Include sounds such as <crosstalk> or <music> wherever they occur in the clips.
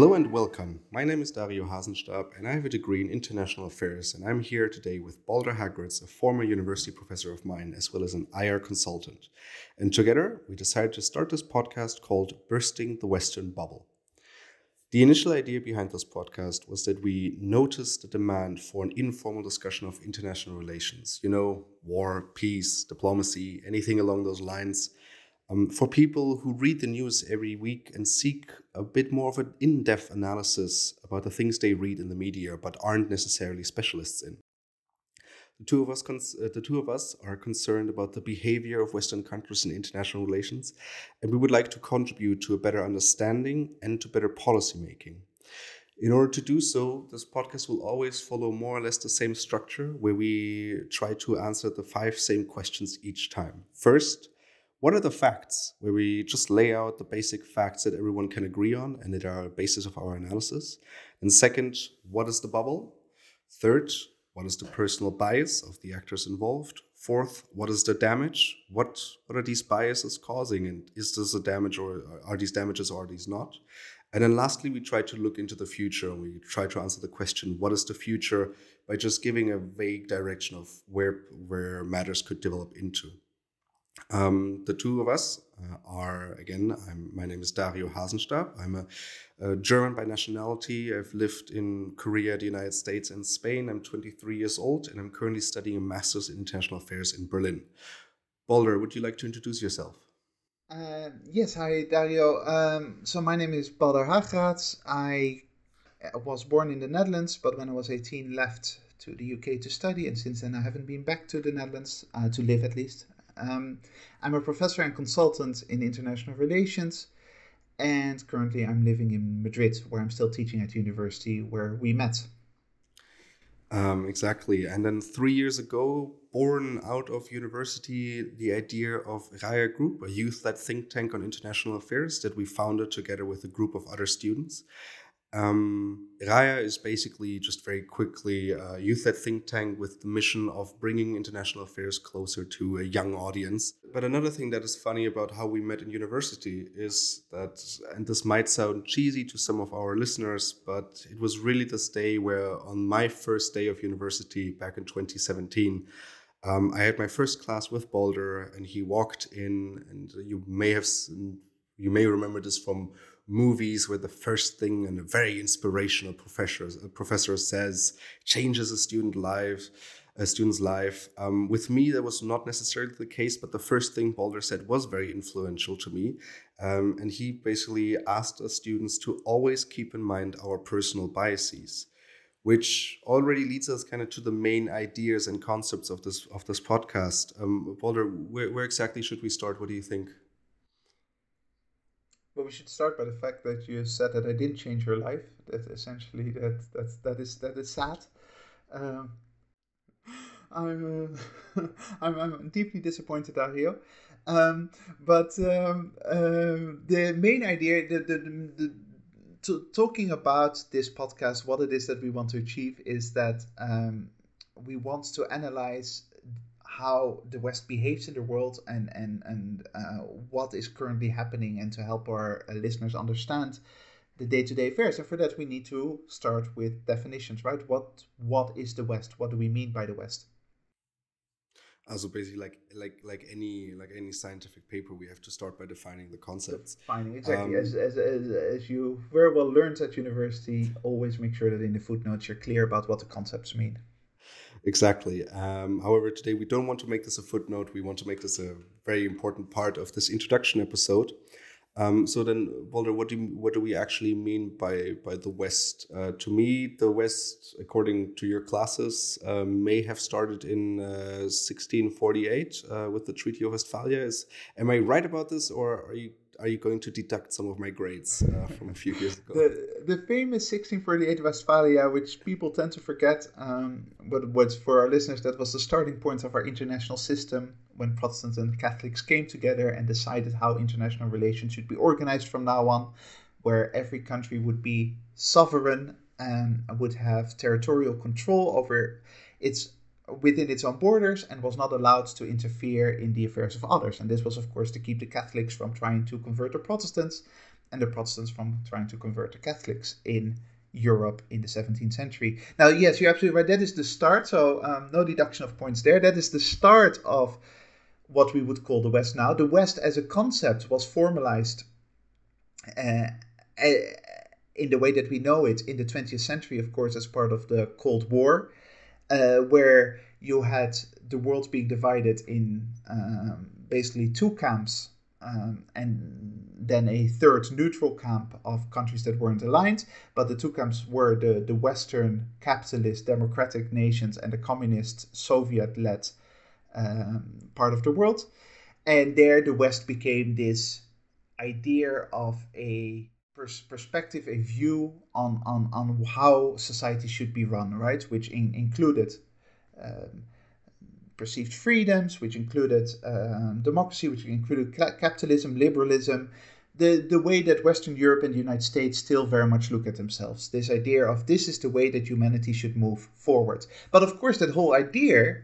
Hello and welcome. My name is Dario Hasenstab and I have a degree in international affairs and I'm here today with Balder Hageraats, a former university professor of mine as well as an IR consultant. And together we decided to start this podcast called Bursting the Western Bubble. The initial idea behind this podcast was that we noticed the demand for an informal discussion of international relations. You know, war, peace, diplomacy, anything along those lines um, for people who read the news every week and seek a bit more of an in depth analysis about the things they read in the media but aren't necessarily specialists in. The two, of us uh, the two of us are concerned about the behavior of Western countries in international relations, and we would like to contribute to a better understanding and to better policymaking. In order to do so, this podcast will always follow more or less the same structure where we try to answer the five same questions each time. First, what are the facts where we just lay out the basic facts that everyone can agree on and that are a basis of our analysis? And second, what is the bubble? Third, what is the personal bias of the actors involved? Fourth, what is the damage? What what are these biases causing? And is this a damage or are these damages or are these not? And then lastly, we try to look into the future we try to answer the question, what is the future, by just giving a vague direction of where where matters could develop into. Um, the two of us uh, are, again, I'm, my name is Dario Hasenstab. I'm a, a, German by nationality. I've lived in Korea, the United States, and Spain. I'm 23 years old, and I'm currently studying a master's in international affairs in Berlin. Balder, would you like to introduce yourself? Uh, yes, hi, Dario. Um, so, my name is Balder Hageraats. I uh, was born in the Netherlands, but when I was 18, left to the UK to study, and since then I haven't been back to the Netherlands, uh, to live at least. Um, I'm a professor and consultant in international relations, and currently I'm living in Madrid, where I'm still teaching at university where we met. Um, exactly. And then three years ago, born out of university, the idea of RAIA Group, a youth led think tank on international affairs that we founded together with a group of other students. Um, RAIA is basically just very quickly a youth led think tank with the mission of bringing international affairs closer to a young audience. But another thing that is funny about how we met in university is that, and this might sound cheesy to some of our listeners, but it was really this day where, on my first day of university back in 2017, um, I had my first class with Balder, and he walked in, and you may have, you may remember this from movies where the first thing and a very inspirational professor professor says changes a student life a student's life. Um, with me that was not necessarily the case but the first thing Balder said was very influential to me. Um, and he basically asked us students to always keep in mind our personal biases which already leads us kind of to the main ideas and concepts of this of this podcast. Um, Balder where, where exactly should we start? What do you think well, we should start by the fact that you said that I didn't change your life. That essentially that that that is that is sad. Um, <laughs> I'm, uh, <laughs> I'm I'm deeply disappointed, Dario. Um, but um, uh, the main idea, the the, the, the talking about this podcast, what it is that we want to achieve is that um, we want to analyze how the West behaves in the world and and and uh, what is currently happening, and to help our uh, listeners understand the day-to-day affairs. And for that, we need to start with definitions, right? What what is the West? What do we mean by the West? Also basically, like like like any like any scientific paper, we have to start by defining the concepts. Defining exactly um, as, as, as as you very well learned at university. Always make sure that in the footnotes you're clear about what the concepts mean. Exactly. Um, however, today we don't want to make this a footnote. We want to make this a very important part of this introduction episode. Um, so then, Walter, what do you, what do we actually mean by by the West? Uh, to me, the West, according to your classes, uh, may have started in uh, 1648 uh, with the Treaty of Westphalia. Is am I right about this, or are you are you going to deduct some of my grades uh, from a few years ago? <laughs> The, the famous 1648 Westphalia, which people tend to forget, um, but for our listeners, that was the starting point of our international system when Protestants and Catholics came together and decided how international relations should be organized from now on, where every country would be sovereign and would have territorial control over its within its own borders and was not allowed to interfere in the affairs of others. And this was, of course, to keep the Catholics from trying to convert the Protestants and the Protestants from trying to convert the Catholics in Europe in the 17th century. Now, yes, you're absolutely right. That is the start. So, um, no deduction of points there. That is the start of what we would call the West now. The West as a concept was formalized uh, in the way that we know it in the 20th century, of course, as part of the Cold War, uh, where you had the world being divided in um, basically two camps um, and then a third neutral camp of countries that weren't aligned. But the two camps were the, the Western capitalist democratic nations and the communist Soviet led um, part of the world. And there the West became this idea of a pers- perspective, a view on, on, on how society should be run, right? Which in, included um, perceived freedoms, which included um, democracy, which included capitalism, liberalism, the, the way that Western Europe and the United States still very much look at themselves. This idea of this is the way that humanity should move forward. But of course, that whole idea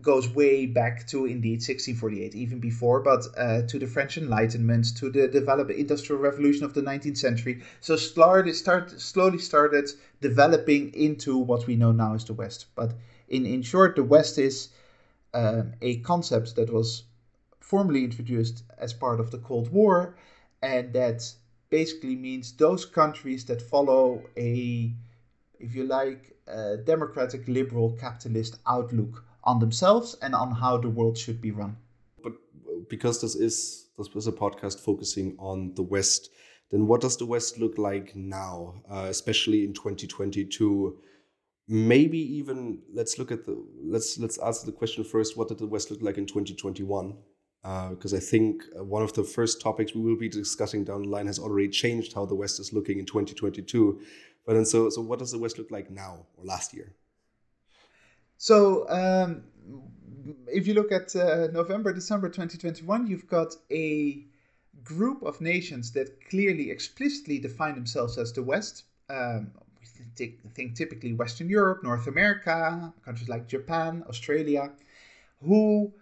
goes way back to indeed 1648, even before, but uh, to the French Enlightenment, to the developed industrial revolution of the 19th century. So started, start, slowly started developing into what we know now as the West. But in, in short, the West is um, a concept that was formally introduced as part of the Cold War, and that basically means those countries that follow a, if you like, a democratic, liberal, capitalist outlook on themselves and on how the world should be run. But because this is this was a podcast focusing on the West, then what does the West look like now, uh, especially in 2022? maybe even let's look at the let's let's answer the question first what did the west look like in 2021 because uh, i think uh, one of the first topics we will be discussing down the line has already changed how the west is looking in 2022 but then so so what does the west look like now or last year so um, if you look at uh, november december 2021 you've got a group of nations that clearly explicitly define themselves as the west um, think typically Western Europe, North America, countries like Japan, Australia, who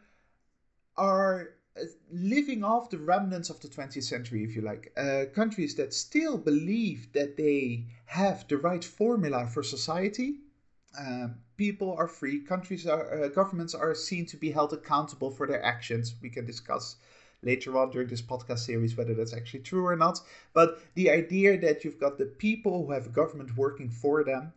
are uh, living off the remnants of the 20th century, if you like. Uh, countries that still believe that they have the right formula for society. Uh, people are free. Countries are uh, governments are seen to be held accountable for their actions. We can discuss later on during this podcast series whether that's actually true or not. But the idea that you've got the people who have a government working for them,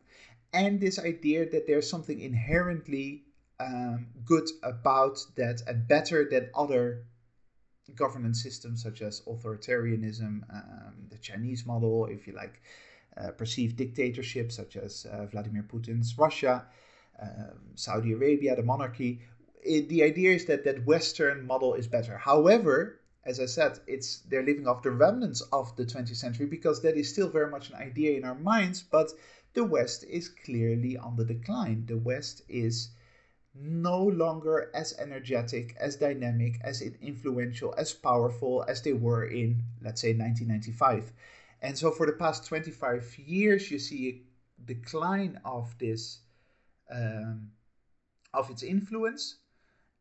and this idea that there's something inherently um, good about that and better than other governance systems such as authoritarianism, um, the Chinese model, if you like, uh, perceived dictatorship such as uh, Vladimir Putin's Russia, um, Saudi Arabia, the monarchy, it, the idea is that that Western model is better. However, as I said, it's they're living off the remnants of the 20th century because that is still very much an idea in our minds. But the West is clearly on the decline. The West is no longer as energetic, as dynamic, as influential, as powerful as they were in, let's say, 1995. And so, for the past 25 years, you see a decline of this, um, of its influence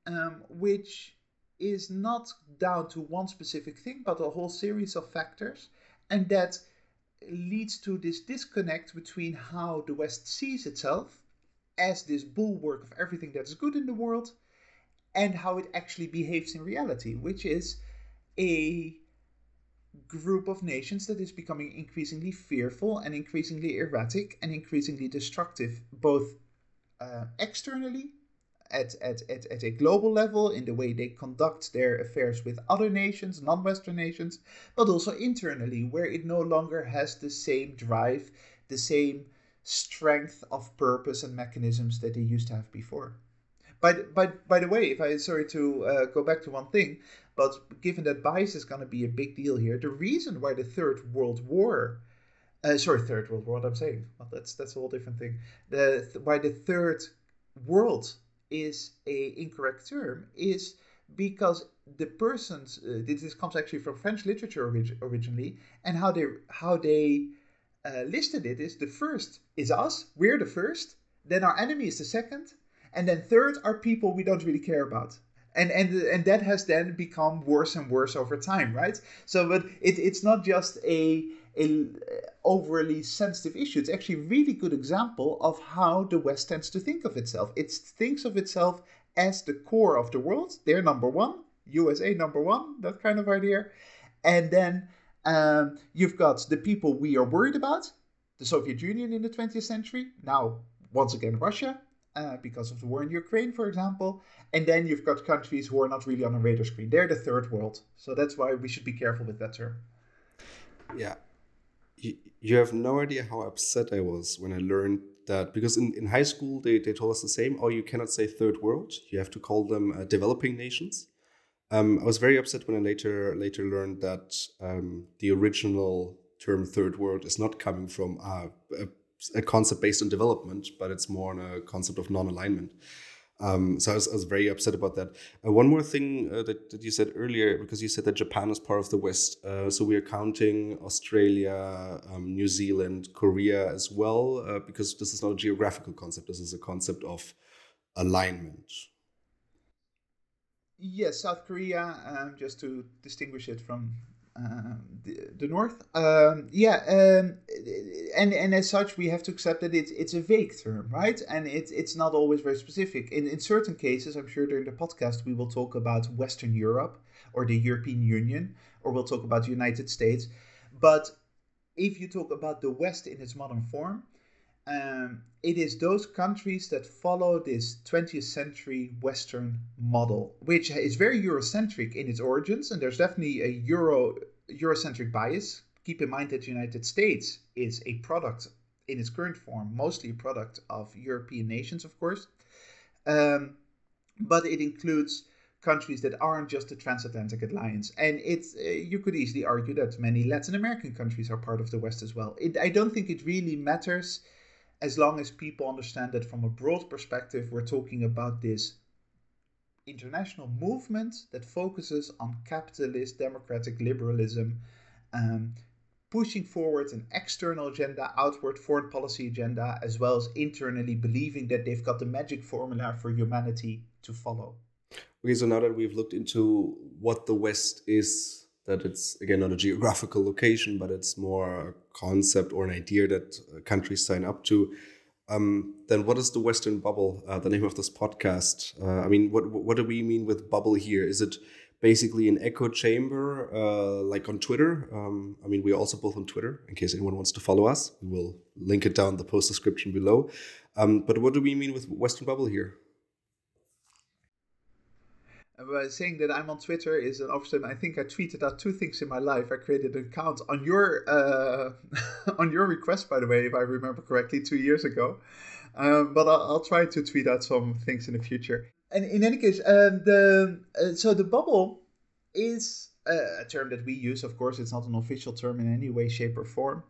um, which is not down to one specific thing, but a whole series of factors. And that leads to this disconnect between how the West sees itself as this bulwark of everything that is good in the world and how it actually behaves in reality, which is a group of nations that is becoming increasingly fearful and increasingly erratic and increasingly destructive, both uh, externally at, at, at, at a global level in the way they conduct their affairs with other nations, non Western nations, but also internally, where it no longer has the same drive, the same strength of purpose and mechanisms that they used to have before. By, by, by the way, if I sorry to uh, go back to one thing, but given that bias is going to be a big deal here, the reason why the Third World War, uh, sorry, Third World what I'm saying, well, that's that's a whole different thing. The why the Third World is a incorrect term is because the persons uh, this comes actually from French literature orig- originally and how they how they uh, listed it is the first is us we're the first then our enemy is the second and then third are people we don't really care about and and and that has then become worse and worse over time, right? So, but it, it's not just a a overly sensitive issue. It's actually a really good example of how the West tends to think of itself. It thinks of itself as the core of the world. They're number one, USA number one, that kind of idea. And then um, you've got the people we are worried about, the Soviet Union in the 20th century, now once again Russia, uh, because of the war in Ukraine, for example. And then you've got countries who are not really on a radar screen. They're the third world. So that's why we should be careful with that term. Yeah. You, you have no idea how upset I was when I learned that because in, in high school they, they told us the same oh you cannot say third world you have to call them uh, developing nations um, I was very upset when I later later learned that um, the original term third world is not coming from uh, a, a, concept based on development, but it's more on a concept of non-alignment. Um, so I was, I was, very upset about that. Uh, one more thing uh, that, that you said earlier, because you said that Japan is part of the West. Uh, so we are counting Australia, um, New Zealand, Korea as well, uh, because this is not a geographical concept. This is a concept of alignment. Yes, South Korea, um, just to distinguish it from the, the, North. Um, yeah, um, and and as such, we have to accept that it's it's a vague term, right? And it's it's not always very specific. In in certain cases, I'm sure during the podcast we will talk about Western Europe or the European Union, or we'll talk about the United States. But if you talk about the West in its modern form, um, it is those countries that follow this 20th century Western model, which is very Eurocentric in its origins, and there's definitely a Euro Eurocentric bias. Keep in mind that the United States is a product in its current form, mostly a product of European nations, of course, um, but it includes countries that aren't just the transatlantic alliance. And it's uh, you could easily argue that many Latin American countries are part of the West as well. It, I don't think it really matters as long as people understand that from a broad perspective, we're talking about this international movement that focuses on capitalist democratic liberalism, um, pushing forward an external agenda, outward foreign policy agenda, as well as internally believing that they've got the magic formula for humanity to follow. Okay, so now that we've looked into what the West is that it's again not a geographical location, but it's more a concept or an idea that uh, countries sign up to. Um, then what is the Western bubble? Uh, the name of this podcast. Uh, I mean, what what do we mean with bubble here? Is it basically an echo chamber, uh, like on Twitter? Um, I mean, we're also both on Twitter. In case anyone wants to follow us, we will link it down the post description below. Um, but what do we mean with Western bubble here? Uh, saying that I'm on Twitter is an often I think I tweeted out two things in my life. I created an account on your uh, <laughs> on your request, by the way, if I remember correctly, two years ago. Um, but I'll, I'll, try to tweet out some things in the future. And in any case, um, the uh, so the bubble is a term that we use. Of course, it's not an official term in any way, shape, or form,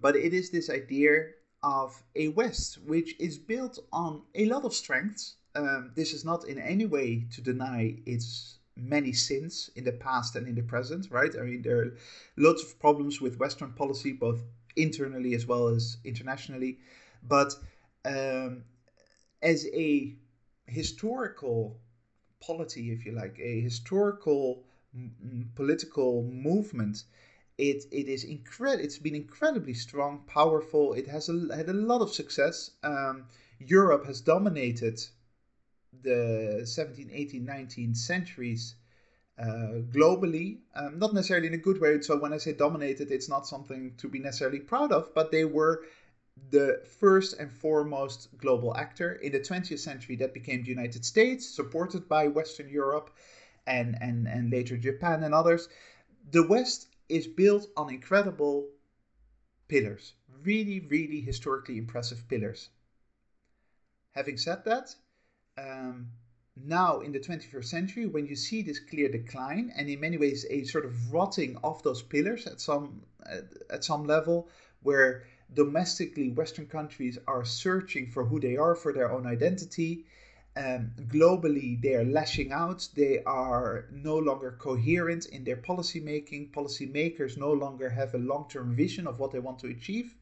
but it is this idea of a West which is built on a lot of strengths um, this is not in any way to deny its many sins in the past and in the present, right? I mean, there are lots of problems with Western policy, both internally as well as internationally. But um, as a historical polity, if you like, a historical m- political movement, it it is incredible. It's been incredibly strong, powerful. It has a, had a lot of success. Um, Europe has dominated the 17, 18, 19th centuries uh, globally, um, not necessarily in a good way. So when I say dominated, it's not something to be necessarily proud of, but they were the first and foremost global actor. In the 20th century, that became the United States, supported by Western Europe and, and, and later Japan and others. The West is built on incredible pillars, really, really historically impressive pillars. Having said that, um, now in the 21st century, when you see this clear decline and in many ways a sort of rotting of those pillars at some at, at some level, where domestically Western countries are searching for who they are for their own identity. Um, globally, they are lashing out. They are no longer coherent in their policy making. Policymakers no longer have a long term vision of what they want to achieve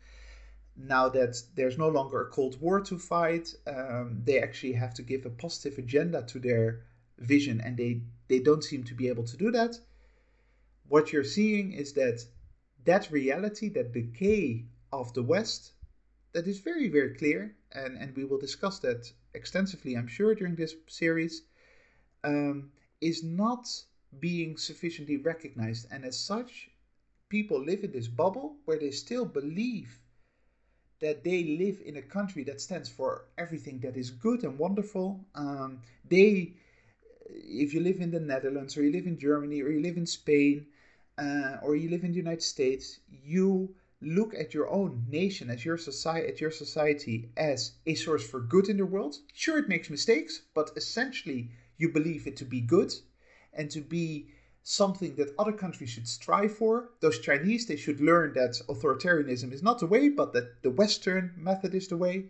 now that there's no longer a Cold War to fight, um, they actually have to give a positive agenda to their vision and they, they don't seem to be able to do that, what you're seeing is that that reality, that decay of the West, that is very, very clear, and, and we will discuss that extensively, I'm sure, during this series, um, is not being sufficiently recognized. And as such, people live in this bubble where they still believe that they live in a country that stands for everything that is good and wonderful. Um, they, if you live in the Netherlands or you live in Germany or you live in Spain uh, or you live in the United States, you look at your own nation as your society at your society as a source for good in the world. Sure, it makes mistakes, but essentially you believe it to be good and to be something that other countries should strive for. Those Chinese, they should learn that authoritarianism is not the way, but that the Western method is the way.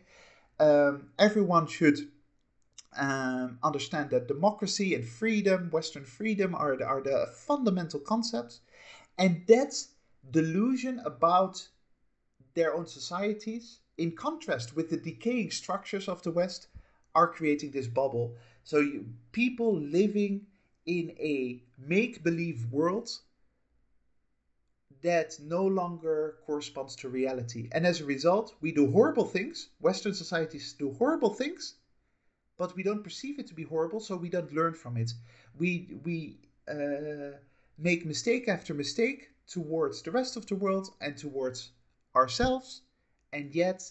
Um, everyone should um, understand that democracy and freedom, Western freedom, are the, are the fundamental concepts. And that delusion about their own societies, in contrast with the decaying structures of the West, are creating this bubble. So you, people living in a make believe world that no longer corresponds to reality. And as a result, we do horrible things. Western societies do horrible things, but we don't perceive it to be horrible, so we don't learn from it. We, we uh, make mistake after mistake towards the rest of the world and towards ourselves, and yet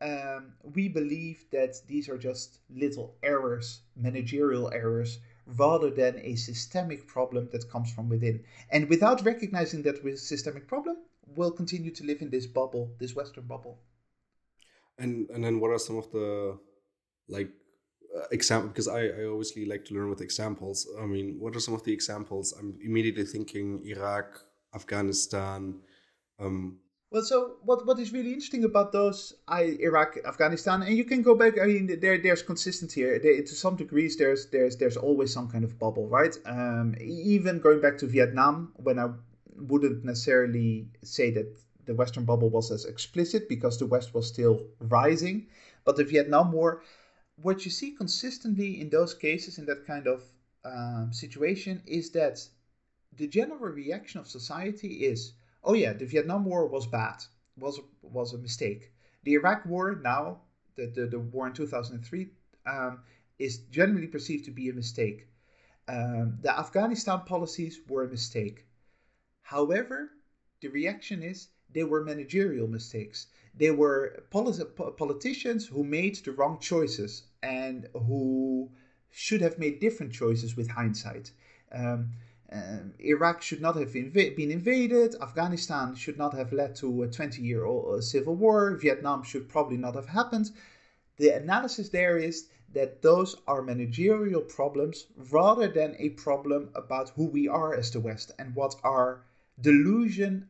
um, we believe that these are just little errors, managerial errors, rather than a systemic problem that comes from within. And without recognizing that with systemic problem, we'll continue to live in this bubble, this Western bubble. And and then what are some of the like uh, example? Because I I obviously like to learn with examples. I mean, what are some of the examples? I'm immediately thinking Iraq, Afghanistan. Um, well, so what what is really interesting about those I, Iraq, Afghanistan, and you can go back. I mean, there there's consistency here. There, to some degrees, there's there's there's always some kind of bubble, right? Um, even going back to Vietnam, when I wouldn't necessarily say that the Western bubble was as explicit because the West was still rising, but the Vietnam War, what you see consistently in those cases in that kind of um, situation is that the general reaction of society is oh yeah, the Vietnam War was bad, was was a mistake. The Iraq War now, the the, the war in 2003, um, is generally perceived to be a mistake. Um, the Afghanistan policies were a mistake. However, the reaction is they were managerial mistakes. They were polit- politicians who made the wrong choices and who should have made different choices with hindsight. Um, um, Iraq should not have inv- been invaded. Afghanistan should not have led to a 20 year old uh, civil war. Vietnam should probably not have happened. The analysis there is that those are managerial problems rather than a problem about who we are as the West and what our delusion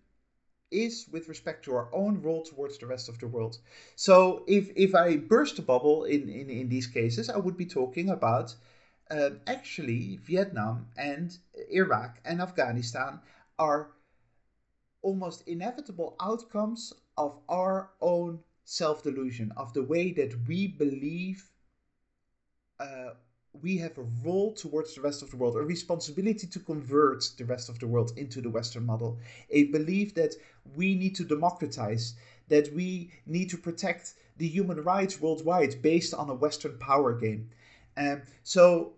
is with respect to our own role towards the rest of the world. So if, if I burst a bubble in, in, in these cases, I would be talking about um, actually Vietnam and Iraq and Afghanistan are almost inevitable outcomes of our own self delusion, of the way that we believe uh, we have a role towards the rest of the world, a responsibility to convert the rest of the world into the Western model, a belief that we need to democratize, that we need to protect the human rights worldwide based on a Western power game. Um, so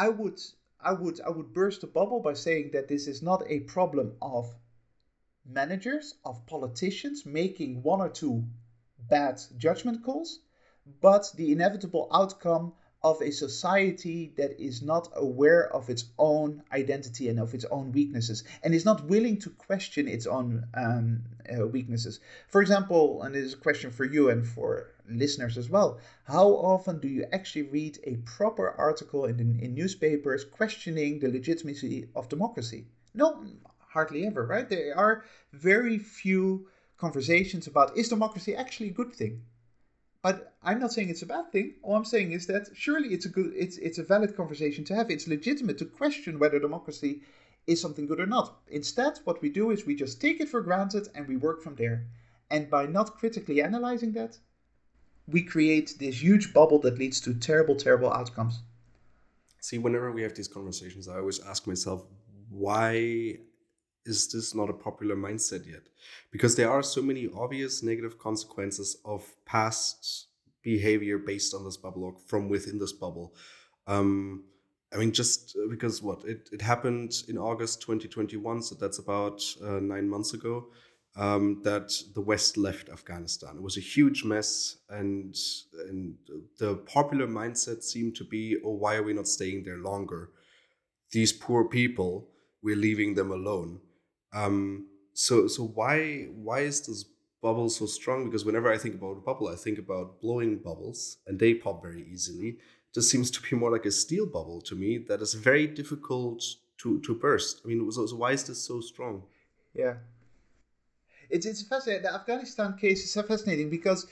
I would I would I would burst the bubble by saying that this is not a problem of managers, of politicians making one or two bad judgment calls, but the inevitable outcome of a society that is not aware of its own identity and of its own weaknesses and is not willing to question its own um, uh, weaknesses. For example, and this is a question for you and for listeners as well, how often do you actually read a proper article in, in newspapers questioning the legitimacy of democracy? No, hardly ever, right? There are very few conversations about is democracy actually a good thing? But I'm not saying it's a bad thing. All I'm saying is that surely it's a good, it's it's a valid conversation to have. It's legitimate to question whether democracy is something good or not. Instead, what we do is we just take it for granted and we work from there. And by not critically analyzing that, we create this huge bubble that leads to terrible, terrible outcomes. See, whenever we have these conversations, I always ask myself, why is this not a popular mindset yet? Because there are so many obvious negative consequences of past behavior based on this bubble or from within this bubble. Um, I mean, just uh, because what it, it happened in August 2021, so that's about uh, nine months ago, um, that the West left Afghanistan. It was a huge mess, and and the popular mindset seemed to be, oh, why are we not staying there longer? These poor people, we're leaving them alone. Um, so so why why is this bubble so strong? Because whenever I think about a bubble, I think about blowing bubbles, and they pop very easily. This seems to be more like a steel bubble to me that is very difficult to to burst. I mean, so, so why is this so strong? Yeah, it's it's fascinating. The Afghanistan case is so fascinating because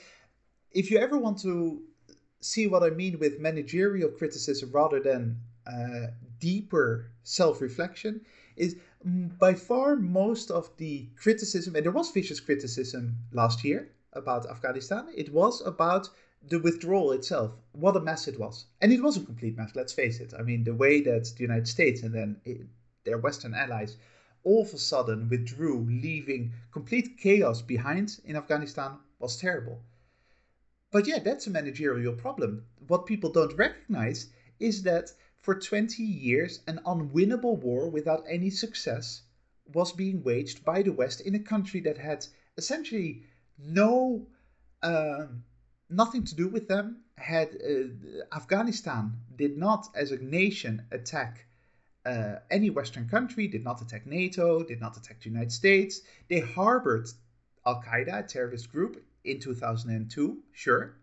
if you ever want to see what I mean with managerial criticism rather than uh, deeper self-reflection, is by far most of the criticism, and there was vicious criticism last year about Afghanistan. It was about the withdrawal itself, what a mess it was. And it was a complete mess, let's face it. I mean, the way that the United States and then it, their Western allies all of a sudden withdrew, leaving complete chaos behind in Afghanistan was terrible. But yeah, that's a managerial problem. What people don't recognize is that for 20 years, an unwinnable war without any success was being waged by the West in a country that had essentially no uh, nothing to do with them. Had uh, Afghanistan did not, as a nation, attack uh, any Western country, did not attack NATO, did not attack the United States. They harbored Al Qaeda, a terrorist group, in 2002, sure.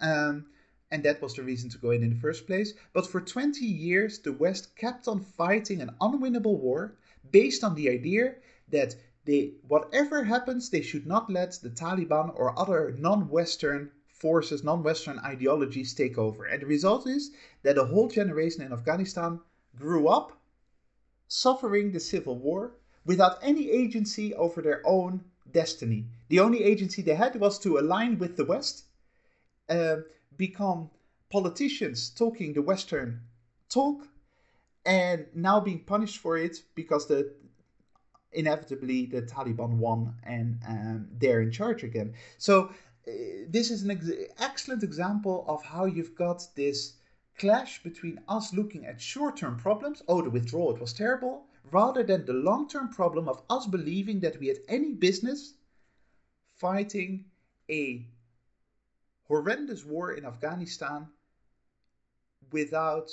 Um, and that was the reason to go in in the first place. But for 20 years, the West kept on fighting an unwinnable war based on the idea that they, whatever happens, they should not let the Taliban or other non Western forces, non Western ideologies take over. And the result is that a whole generation in Afghanistan grew up suffering the civil war without any agency over their own destiny. The only agency they had was to align with the West, uh, become politicians talking the Western talk, and now being punished for it because the inevitably the Taliban won and um, they're in charge again. So uh, this is an ex- excellent example of how you've got this clash between us looking at short term problems, oh, the withdrawal, it was terrible, rather than the long term problem of us believing that we had any business fighting a horrendous war in Afghanistan without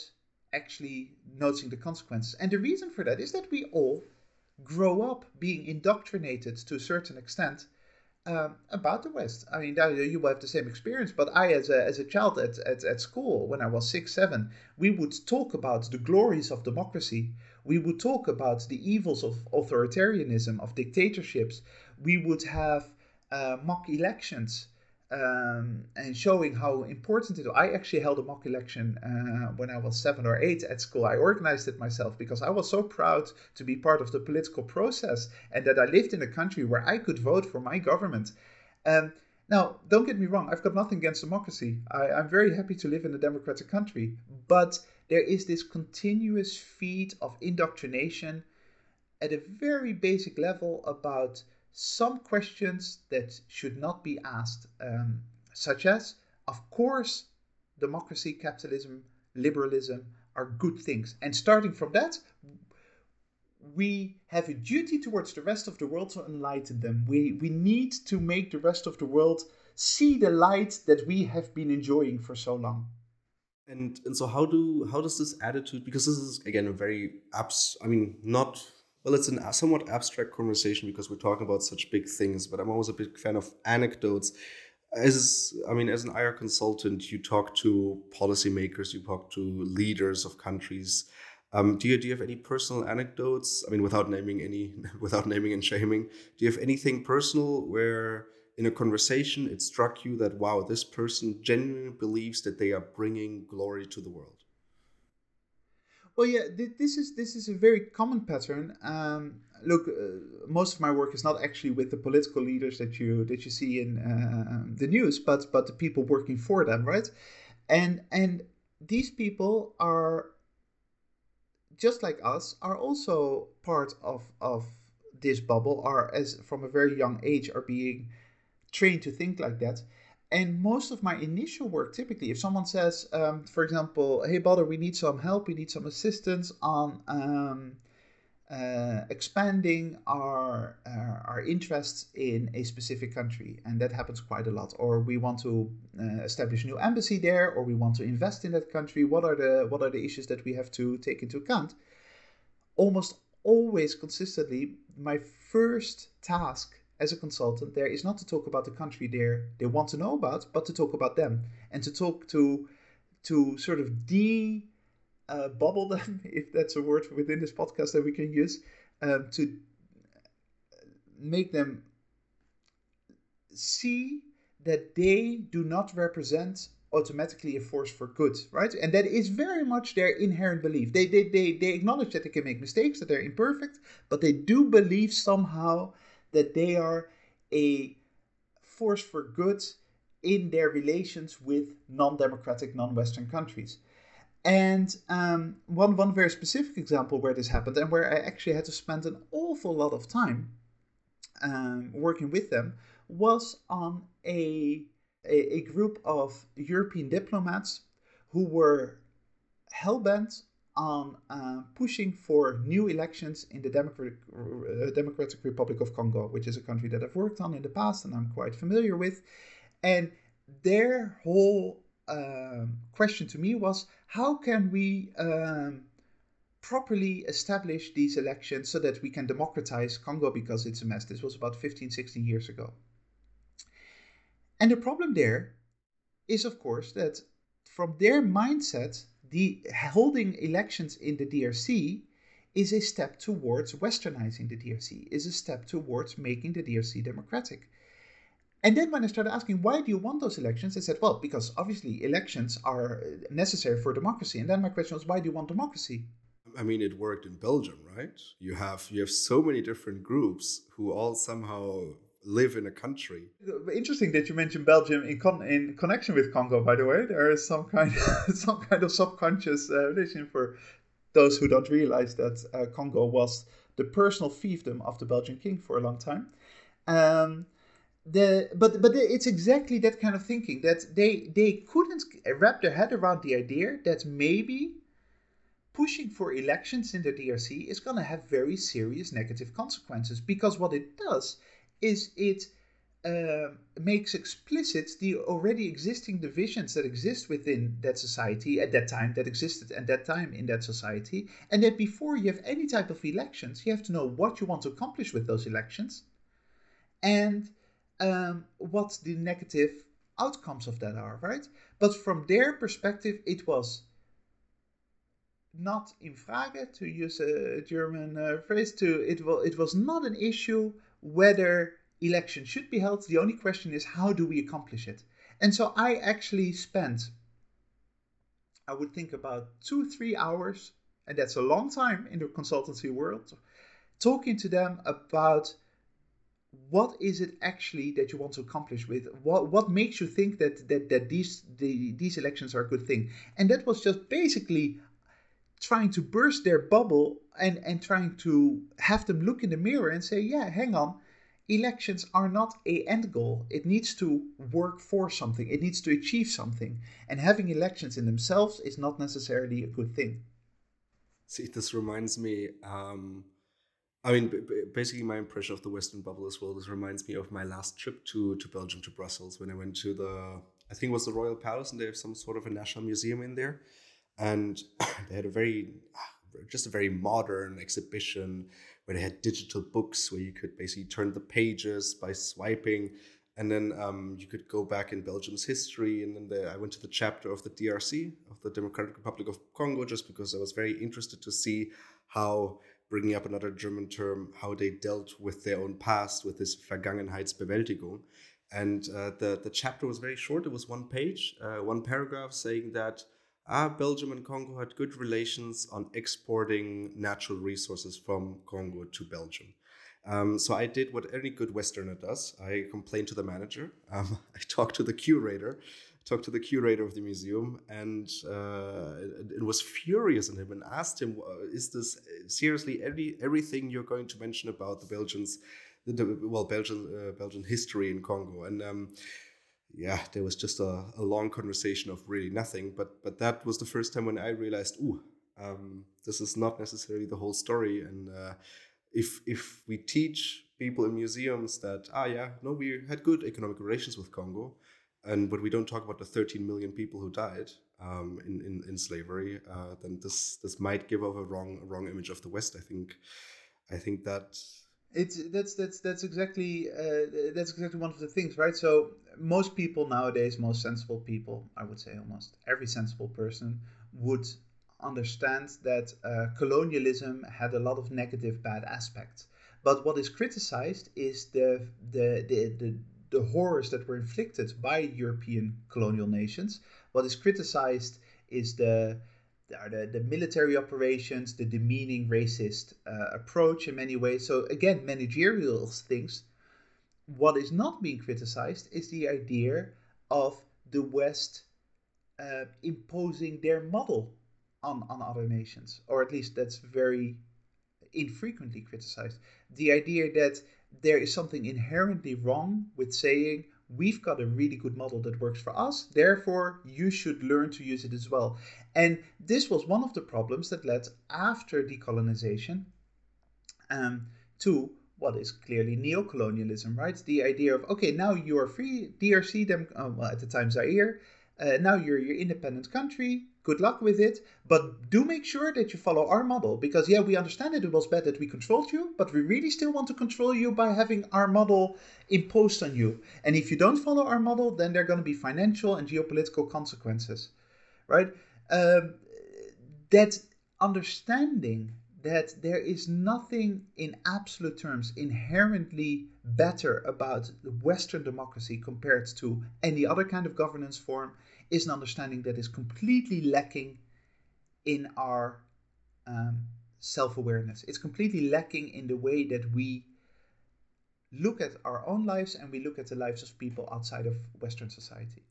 actually noticing the consequences. And the reason for that is that we all grow up being indoctrinated to a certain extent um, about the West. I mean, you will have the same experience, but I, as a, as a child at, at, at school, when I was six, seven, we would talk about the glories of democracy. We would talk about the evils of authoritarianism, of dictatorships. We would have uh, mock elections um, and showing how important it is. I actually held a mock election uh, when I was seven or eight at school. I organized it myself because I was so proud to be part of the political process and that I lived in a country where I could vote for my government. Um, now, don't get me wrong, I've got nothing against democracy. I, I'm very happy to live in a democratic country, but there is this continuous feed of indoctrination at a very basic level about some questions that should not be asked, um, such as, of course, democracy, capitalism, liberalism are good things. And starting from that, we have a duty towards the rest of the world to enlighten them. We, we need to make the rest of the world see the light that we have been enjoying for so long. And and so how do how does this attitude because this is again a very abs I mean not well, it's a somewhat abstract conversation because we're talking about such big things, but I'm always a big fan of anecdotes. As I mean, as an IR consultant, you talk to policymakers, you talk to leaders of countries. Um, do you do you have any personal anecdotes? I mean, without naming any, <laughs> without naming and shaming, do you have anything personal where in a conversation it struck you that wow, this person genuinely believes that they are bringing glory to the world? Well, yeah, this is this is a very common pattern. Um, look, uh, most of my work is not actually with the political leaders that you that you see in uh, the news, but but the people working for them, right? And and these people are just like us, are also part of of this bubble. Are as from a very young age are being trained to think like that. And most of my initial work, typically, if someone says, um, for example, "Hey, Balder, we need some help, we need some assistance on um, uh, expanding our uh, our interests in a specific country, and that happens quite a lot. Or we want to uh, establish a new embassy there, or we want to invest in that country. What are the what are the issues that we have to take into account? Almost always, consistently, my first task as a consultant there is not to talk about the country they they want to know about, but to talk about them and to talk to to sort of de uh, bubble them, <laughs> if that's a word within this podcast that we can use, um, to make them see that they do not represent automatically a force for good, right? And that is very much their inherent belief. They, they, they, they acknowledge that they can make mistakes, that they're imperfect, but they do believe somehow that they are a force for good in their relations with non democratic, non Western countries. And um, one, one very specific example where this happened, and where I actually had to spend an awful lot of time um, working with them, was on a, a, a group of European diplomats who were hell bent on uh, pushing for new elections in the Democratic, uh, Democratic Republic of Congo, which is a country that I've worked on in the past and I'm quite familiar with. And their whole um, question to me was how can we um, properly establish these elections so that we can democratize Congo because it's a mess? This was about 15, 16 years ago. And the problem there is, of course, that from their mindset, the holding elections in the DRC is a step towards westernizing the DRC, is a step towards making the DRC democratic. And then when I started asking, why do you want those elections? They said, well, because obviously elections are necessary for democracy. And then my question was, why do you want democracy? I mean, it worked in Belgium, right? You have you have so many different groups who all somehow live in a country. Interesting that you mentioned Belgium in con- in connection with Congo. By the way, there is some kind <laughs> some kind of subconscious uh, relation for those who don't realize that uh, Congo was the personal fiefdom of the Belgian king for a long time. Um, the but but it's exactly that kind of thinking that they they couldn't wrap their head around the idea that maybe pushing for elections in the DRC is going to have very serious negative consequences because what it does is it uh, makes explicit the already existing divisions that exist within that society at that time that existed at that time in that society and that before you have any type of elections you have to know what you want to accomplish with those elections and um, what the negative outcomes of that are right? But from their perspective it was not in frage to use a german uh, phrase to it, was it was not an issue whether election should be held. The only question is how do we accomplish it? And so I actually spent, I would think about two, three hours, and that's a long time in the consultancy world, talking to them about what is it actually that you want to accomplish with what what makes you think that that, that these the, these elections are a good thing and that was just basically trying to burst their bubble and and trying to have them look in the mirror and say yeah hang on. Elections are not a end goal. It needs to work for something. It needs to achieve something. And having elections in themselves is not necessarily a good thing. See this reminds me um I mean, basically, my impression of the Western bubble as well. This reminds me of my last trip to to Belgium, to Brussels, when I went to the, I think it was the Royal Palace, and they have some sort of a national museum in there, and <coughs> they had a very, just a very modern exhibition where they had digital books where you could basically turn the pages by swiping. And then um, you could go back in Belgium's history. And then the, I went to the chapter of the DRC, of the Democratic Republic of Congo, just because I was very interested to see how, bringing up another German term, how they dealt with their own past, with this Vergangenheitsbewältigung. And uh, the, the chapter was very short. It was one page, uh, one paragraph saying that ah, Belgium and Congo had good relations on exporting natural resources from Congo to Belgium. Um, so I did what any good Westerner does. I complained to the manager. Um, <laughs> I talked to the curator talked to the curator of the museum and uh, it, was furious on him and asked him, "Is this seriously every everything you're going to mention about the Belgians, the, the well Belgian uh, Belgian history in Congo?" And um, yeah, there was just a, a, long conversation of really nothing. But but that was the first time when I realized, ooh, um, this is not necessarily the whole story. And uh, if if we teach people in museums that ah yeah no we had good economic relations with Congo, and but we don't talk about the 13 million people who died um, in, in, in slavery, uh, then this this might give off a wrong a wrong image of the West. I think I think that it's that's that's that's exactly uh, that's exactly one of the things, right? So most people nowadays, most sensible people, I would say almost every sensible person would understand that uh, colonialism had a lot of negative, bad aspects. But what is criticized is the the the, the the horrors that were inflicted by European colonial nations. What is criticized is the the, the military operations, the demeaning racist uh, approach in many ways. So again, managerial things. What is not being criticized is the idea of the West uh, imposing their model on, on other nations, or at least that's very infrequently criticized. The idea that there is something inherently wrong with saying we've got a really good model that works for us, therefore you should learn to use it as well. And this was one of the problems that led after decolonization um, to what is clearly neocolonialism, right? The idea of okay, now you are free, DRC, them uh, well, at the time Zaire, uh, now you're your independent country good luck with it. But do make sure that you follow our model because, yeah, we understand that it was bad that we controlled you, but we really still want to control you by having our model imposed on you. And if you don't follow our model, then there are going to be financial and geopolitical consequences, right? Um, that understanding that there is nothing in absolute terms inherently better about Western democracy compared to any other kind of governance form is an understanding that is completely lacking in our um, self awareness. It's completely lacking in the way that we look at our own lives and we look at the lives of people outside of Western society.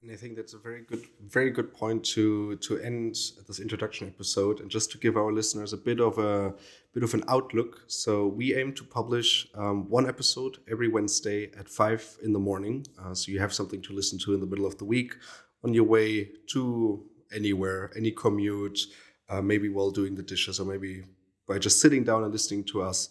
And I think that's a very good, very good point to to end this introduction episode, and just to give our listeners a bit of a bit of an outlook. So we aim to publish um, one episode every Wednesday at five in the morning, uh, so you have something to listen to in the middle of the week on your way to anywhere, any commute, uh, maybe while doing the dishes, or maybe by just sitting down and listening to us.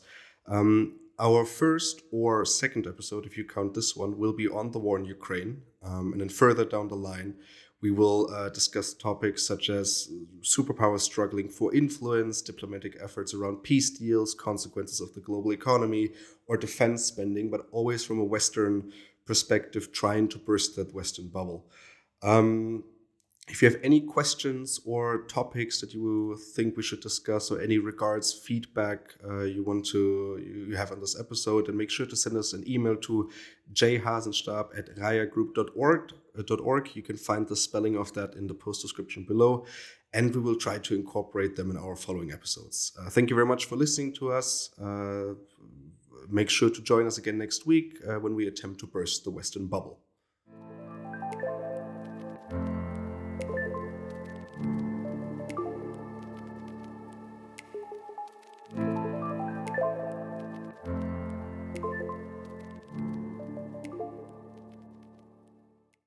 Um, our first or second episode, if you count this one, will be on the war in Ukraine. Um, and then further down the line, we will uh, discuss topics such as superpowers struggling for influence, diplomatic efforts around peace deals, consequences of the global economy, or defense spending, but always from a Western perspective, trying to burst that Western bubble. Um, if you have any questions or topics that you think we should discuss or any regards feedback uh, you want to you have on this episode then make sure to send us an email to jhasenstab at raiagroup.org uh, .org. you can find the spelling of that in the post description below and we will try to incorporate them in our following episodes. Uh, thank you very much for listening to us. Uh, make sure to join us again next week uh, when we attempt to burst the western bubble